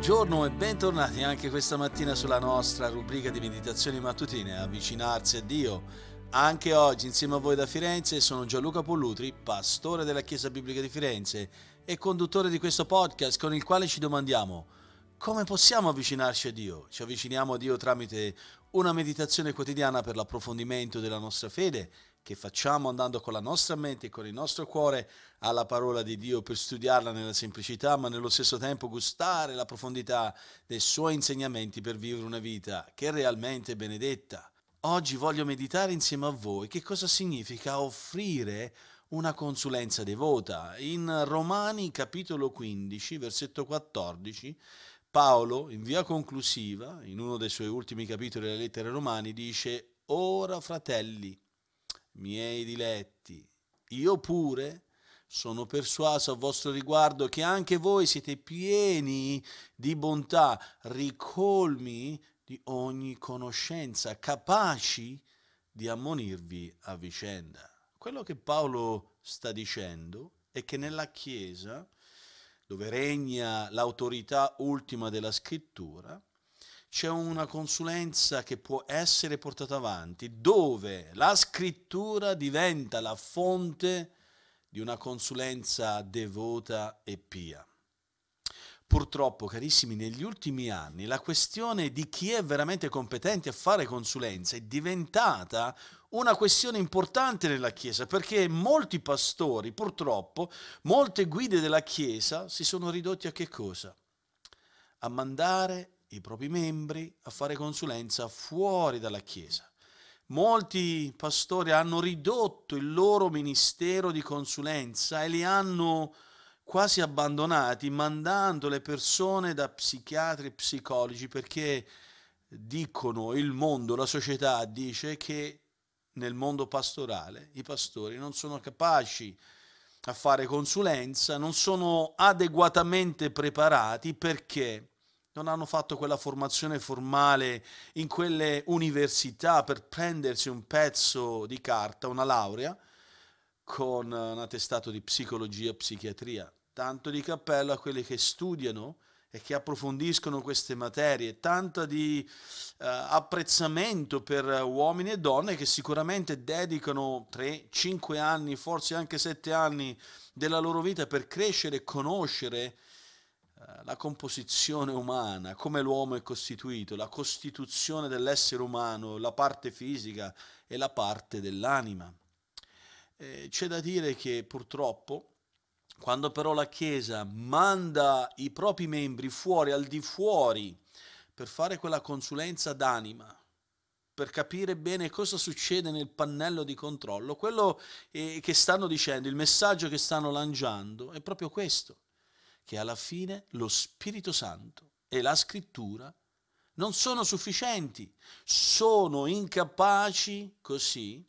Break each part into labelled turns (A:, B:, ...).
A: Buongiorno e bentornati anche questa mattina sulla nostra rubrica di meditazioni mattutine, avvicinarsi a Dio. Anche oggi insieme a voi da Firenze sono Gianluca Pollutri, pastore della Chiesa Biblica di Firenze e conduttore di questo podcast con il quale ci domandiamo come possiamo avvicinarci a Dio? Ci avviciniamo a Dio tramite una meditazione quotidiana per l'approfondimento della nostra fede che facciamo andando con la nostra mente e con il nostro cuore alla parola di Dio per studiarla nella semplicità, ma nello stesso tempo gustare la profondità dei suoi insegnamenti per vivere una vita che è realmente benedetta. Oggi voglio meditare insieme a voi che cosa significa offrire una consulenza devota. In Romani capitolo 15, versetto 14, Paolo, in via conclusiva, in uno dei suoi ultimi capitoli delle lettere romani, dice, Ora fratelli, miei diletti, io pure sono persuaso a vostro riguardo che anche voi siete pieni di bontà, ricolmi di ogni conoscenza, capaci di ammonirvi a vicenda. Quello che Paolo sta dicendo è che nella Chiesa, dove regna l'autorità ultima della scrittura, c'è una consulenza che può essere portata avanti, dove la scrittura diventa la fonte di una consulenza devota e pia. Purtroppo, carissimi, negli ultimi anni la questione di chi è veramente competente a fare consulenza è diventata una questione importante nella Chiesa, perché molti pastori, purtroppo, molte guide della Chiesa si sono ridotti a che cosa? A mandare i propri membri a fare consulenza fuori dalla Chiesa. Molti pastori hanno ridotto il loro ministero di consulenza e li hanno quasi abbandonati, mandando le persone da psichiatri e psicologi perché dicono il mondo, la società dice che nel mondo pastorale i pastori non sono capaci a fare consulenza, non sono adeguatamente preparati perché non hanno fatto quella formazione formale in quelle università per prendersi un pezzo di carta, una laurea, con un attestato di psicologia e psichiatria. Tanto di cappello a quelli che studiano e che approfondiscono queste materie, tanto di uh, apprezzamento per uomini e donne che sicuramente dedicano 3, 5 anni, forse anche 7 anni della loro vita per crescere e conoscere eh, la composizione umana, come l'uomo è costituito, la costituzione dell'essere umano, la parte fisica e la parte dell'anima. Eh, c'è da dire che purtroppo, quando però la Chiesa manda i propri membri fuori, al di fuori, per fare quella consulenza d'anima, per capire bene cosa succede nel pannello di controllo, quello eh, che stanno dicendo, il messaggio che stanno lanciando è proprio questo che alla fine lo Spirito Santo e la scrittura non sono sufficienti, sono incapaci così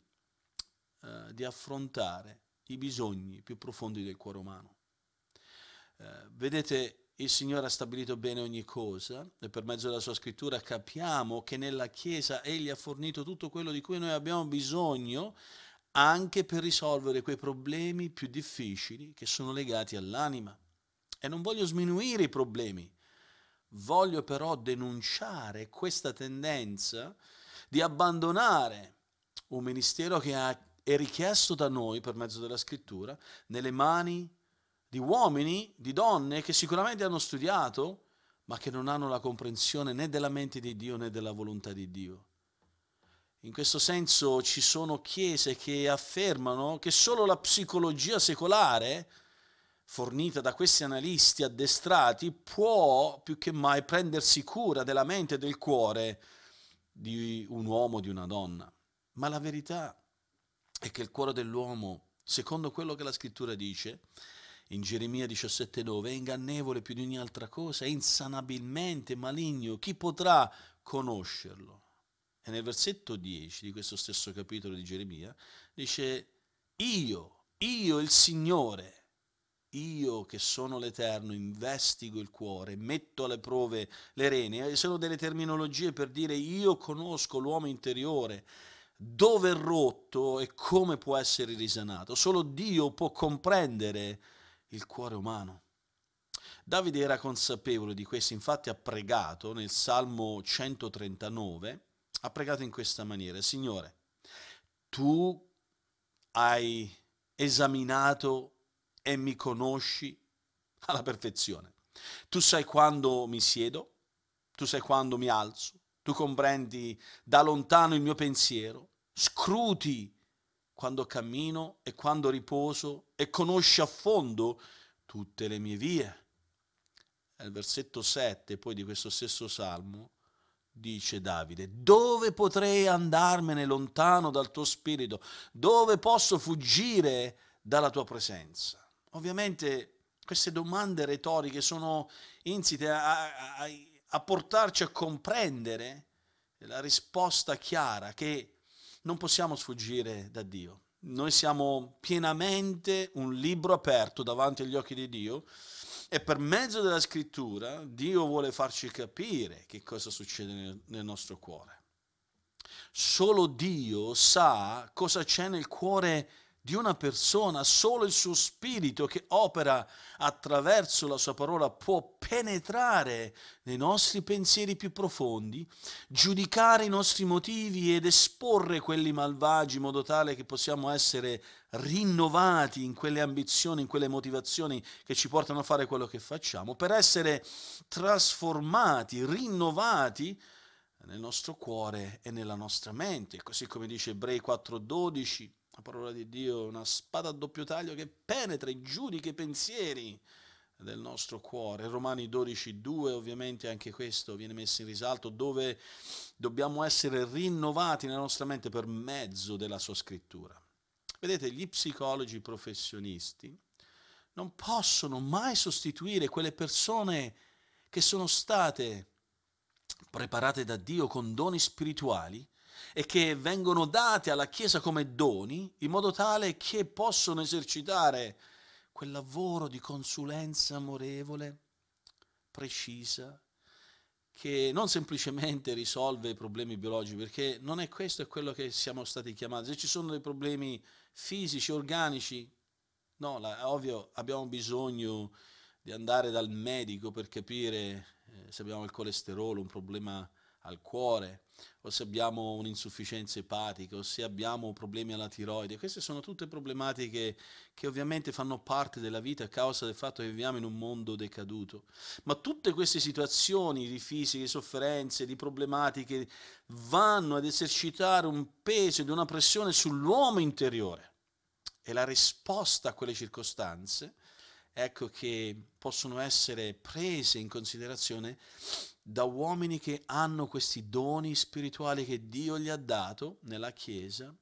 A: eh, di affrontare i bisogni più profondi del cuore umano. Eh, vedete, il Signore ha stabilito bene ogni cosa e per mezzo della sua scrittura capiamo che nella Chiesa Egli ha fornito tutto quello di cui noi abbiamo bisogno anche per risolvere quei problemi più difficili che sono legati all'anima. E non voglio sminuire i problemi, voglio però denunciare questa tendenza di abbandonare un ministero che è richiesto da noi per mezzo della scrittura nelle mani di uomini, di donne che sicuramente hanno studiato, ma che non hanno la comprensione né della mente di Dio né della volontà di Dio. In questo senso ci sono chiese che affermano che solo la psicologia secolare fornita da questi analisti addestrati può più che mai prendersi cura della mente e del cuore di un uomo o di una donna. Ma la verità è che il cuore dell'uomo, secondo quello che la scrittura dice, in Geremia 17,9, è ingannevole più di ogni altra cosa, è insanabilmente maligno. Chi potrà conoscerlo? E nel versetto 10 di questo stesso capitolo di Geremia dice, io, io il Signore, io che sono l'Eterno investigo il cuore, metto alle prove le rene. Sono delle terminologie per dire io conosco l'uomo interiore, dove è rotto e come può essere risanato. Solo Dio può comprendere il cuore umano. Davide era consapevole di questo, infatti ha pregato nel Salmo 139, ha pregato in questa maniera, Signore, tu hai esaminato e mi conosci alla perfezione. Tu sai quando mi siedo, tu sai quando mi alzo, tu comprendi da lontano il mio pensiero, scruti quando cammino e quando riposo e conosci a fondo tutte le mie vie. Nel versetto 7 poi di questo stesso salmo dice Davide, dove potrei andarmene lontano dal tuo spirito? Dove posso fuggire dalla tua presenza? Ovviamente queste domande retoriche sono insite a, a, a portarci a comprendere la risposta chiara che non possiamo sfuggire da Dio. Noi siamo pienamente un libro aperto davanti agli occhi di Dio e per mezzo della scrittura Dio vuole farci capire che cosa succede nel, nostro cuore. Solo Dio sa cosa c'è nel cuore di una persona, solo il suo spirito che opera attraverso la sua parola può penetrare nei nostri pensieri più profondi, giudicare i nostri motivi ed esporre quelli malvagi in modo tale che possiamo essere rinnovati in quelle ambizioni, in quelle motivazioni che ci portano a fare quello che facciamo, per essere trasformati, rinnovati nel nostro cuore e nella nostra mente, così come dice Ebrei 4:12 la parola di Dio è una spada a doppio taglio che penetra e giudica i pensieri del nostro cuore. Romani 12.2 ovviamente anche questo viene messo in risalto dove dobbiamo essere rinnovati nella nostra mente per mezzo della sua scrittura. Vedete, gli psicologi professionisti non possono mai sostituire quelle persone che sono state preparate da Dio con doni spirituali e che vengono date alla Chiesa come doni in modo tale che possono esercitare quel lavoro di consulenza amorevole, precisa, che non semplicemente risolve i problemi biologici, perché non è questo è quello che siamo stati chiamati. Se ci sono dei problemi fisici, organici, no, la, ovvio abbiamo bisogno di andare dal medico per capire eh, se abbiamo il colesterolo, un problema al cuore, o se abbiamo un'insufficienza epatica, o se abbiamo problemi alla tiroide. Queste sono tutte problematiche che ovviamente fanno parte della vita a causa del fatto che viviamo in un mondo decaduto. Ma tutte queste situazioni di fisiche, di sofferenze, di problematiche vanno ad esercitare un peso ed una pressione sull'uomo interiore. E la risposta a quelle circostanze, ecco che possono essere prese in considerazione da uomini che hanno questi doni spirituali che Dio gli ha dato nella Chiesa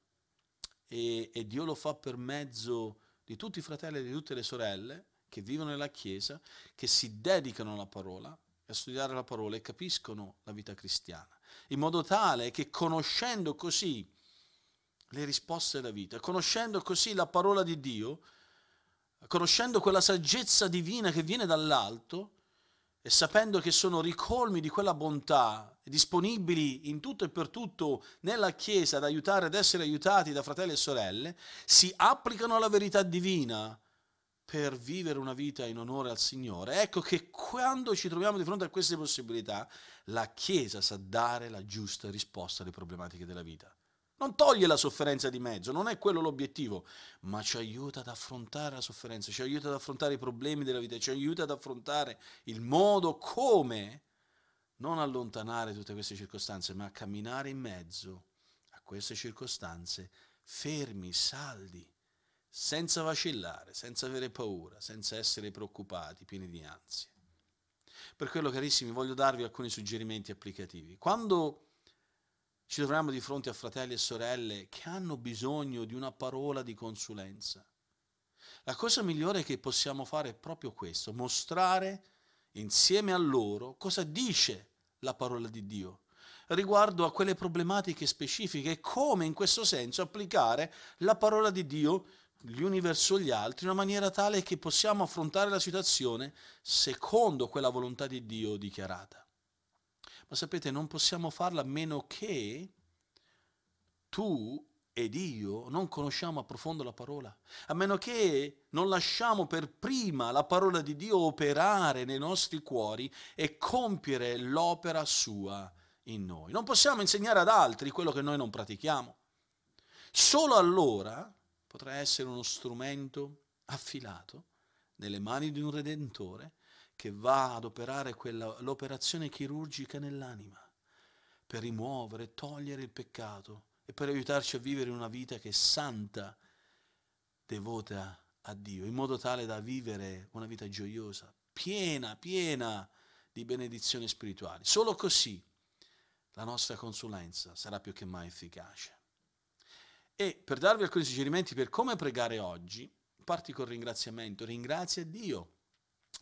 A: e, e, Dio lo fa per mezzo di tutti i fratelli e di tutte le sorelle che vivono nella Chiesa, che si dedicano alla parola, a studiare la parola e capiscono la vita cristiana, in modo tale che conoscendo così le risposte della vita, conoscendo così la parola di Dio, conoscendo quella saggezza divina che viene dall'alto, e sapendo che sono ricolmi di quella bontà, disponibili in tutto e per tutto nella Chiesa ad aiutare ad essere aiutati da fratelli e sorelle, si applicano alla verità divina per vivere una vita in onore al Signore. Ecco che quando ci troviamo di fronte a queste possibilità, la Chiesa sa dare la giusta risposta alle problematiche della vita. Non toglie la sofferenza di mezzo, non è quello l'obiettivo, ma ci aiuta ad affrontare la sofferenza, ci aiuta ad affrontare i problemi della vita, ci aiuta ad affrontare il modo come non allontanare tutte queste circostanze, ma camminare in mezzo a queste circostanze fermi, saldi, senza vacillare, senza avere paura, senza essere preoccupati, pieni di ansia. Per quello, carissimi, voglio darvi alcuni suggerimenti applicativi. Quando ci troviamo di fronte a fratelli e sorelle che hanno bisogno di una parola di consulenza. La cosa migliore che possiamo fare è proprio questo, mostrare insieme a loro cosa dice la parola di Dio riguardo a quelle problematiche specifiche e come in questo senso applicare la parola di Dio gli uni verso gli altri in una maniera tale che possiamo affrontare la situazione secondo quella volontà di Dio dichiarata. Ma sapete, non possiamo farla a meno che tu ed io non conosciamo a profondo la parola, a meno che non lasciamo per prima la parola di Dio operare nei nostri cuori e compiere l'opera sua in noi. Non possiamo insegnare ad altri quello che noi non pratichiamo. Solo allora potrà essere uno strumento affilato nelle mani di un redentore che va ad operare quella, l'operazione chirurgica nell'anima per rimuovere, togliere il peccato e per aiutarci a vivere una vita che è santa, devota a Dio, in modo tale da vivere una vita gioiosa, piena, piena di benedizioni spirituali. Solo così la nostra consulenza sarà più che mai efficace. E per darvi alcuni suggerimenti per come pregare oggi, parti col ringraziamento, ringrazia Dio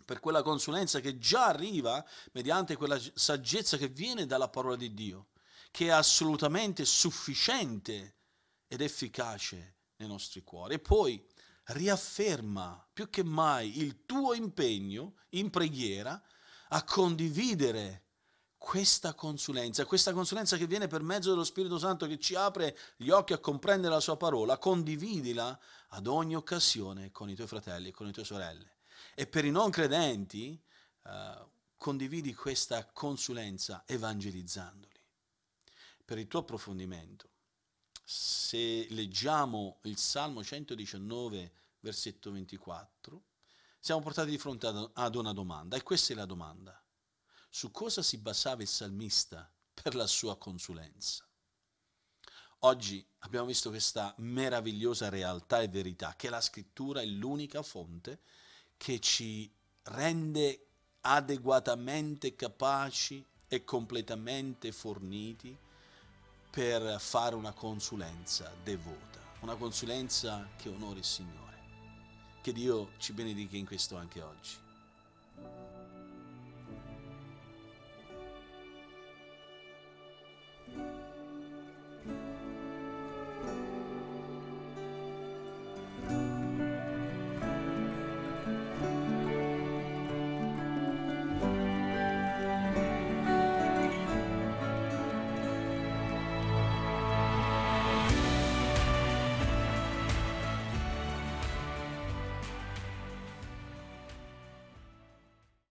A: per quella consulenza che già arriva mediante quella saggezza che viene dalla parola di Dio che è assolutamente sufficiente ed efficace nei nostri cuori. E poi riafferma più che mai il tuo impegno in preghiera a condividere questa consulenza, questa consulenza che viene per mezzo dello Spirito Santo che ci apre gli occhi a comprendere la sua parola, condividila ad ogni occasione con i tuoi fratelli e con le tue sorelle. E per i non credenti, eh, condividi questa consulenza evangelizzandoli per il tuo approfondimento, se leggiamo il Salmo 119, versetto 24, siamo portati di fronte ad una domanda, e questa è la domanda. Su cosa si basava il salmista per la sua consulenza? Oggi abbiamo visto questa meravigliosa realtà e verità, che la scrittura è l'unica fonte che ci rende adeguatamente capaci e completamente forniti per fare una consulenza devota, una consulenza che onori il Signore. Che Dio ci benedica in questo anche oggi.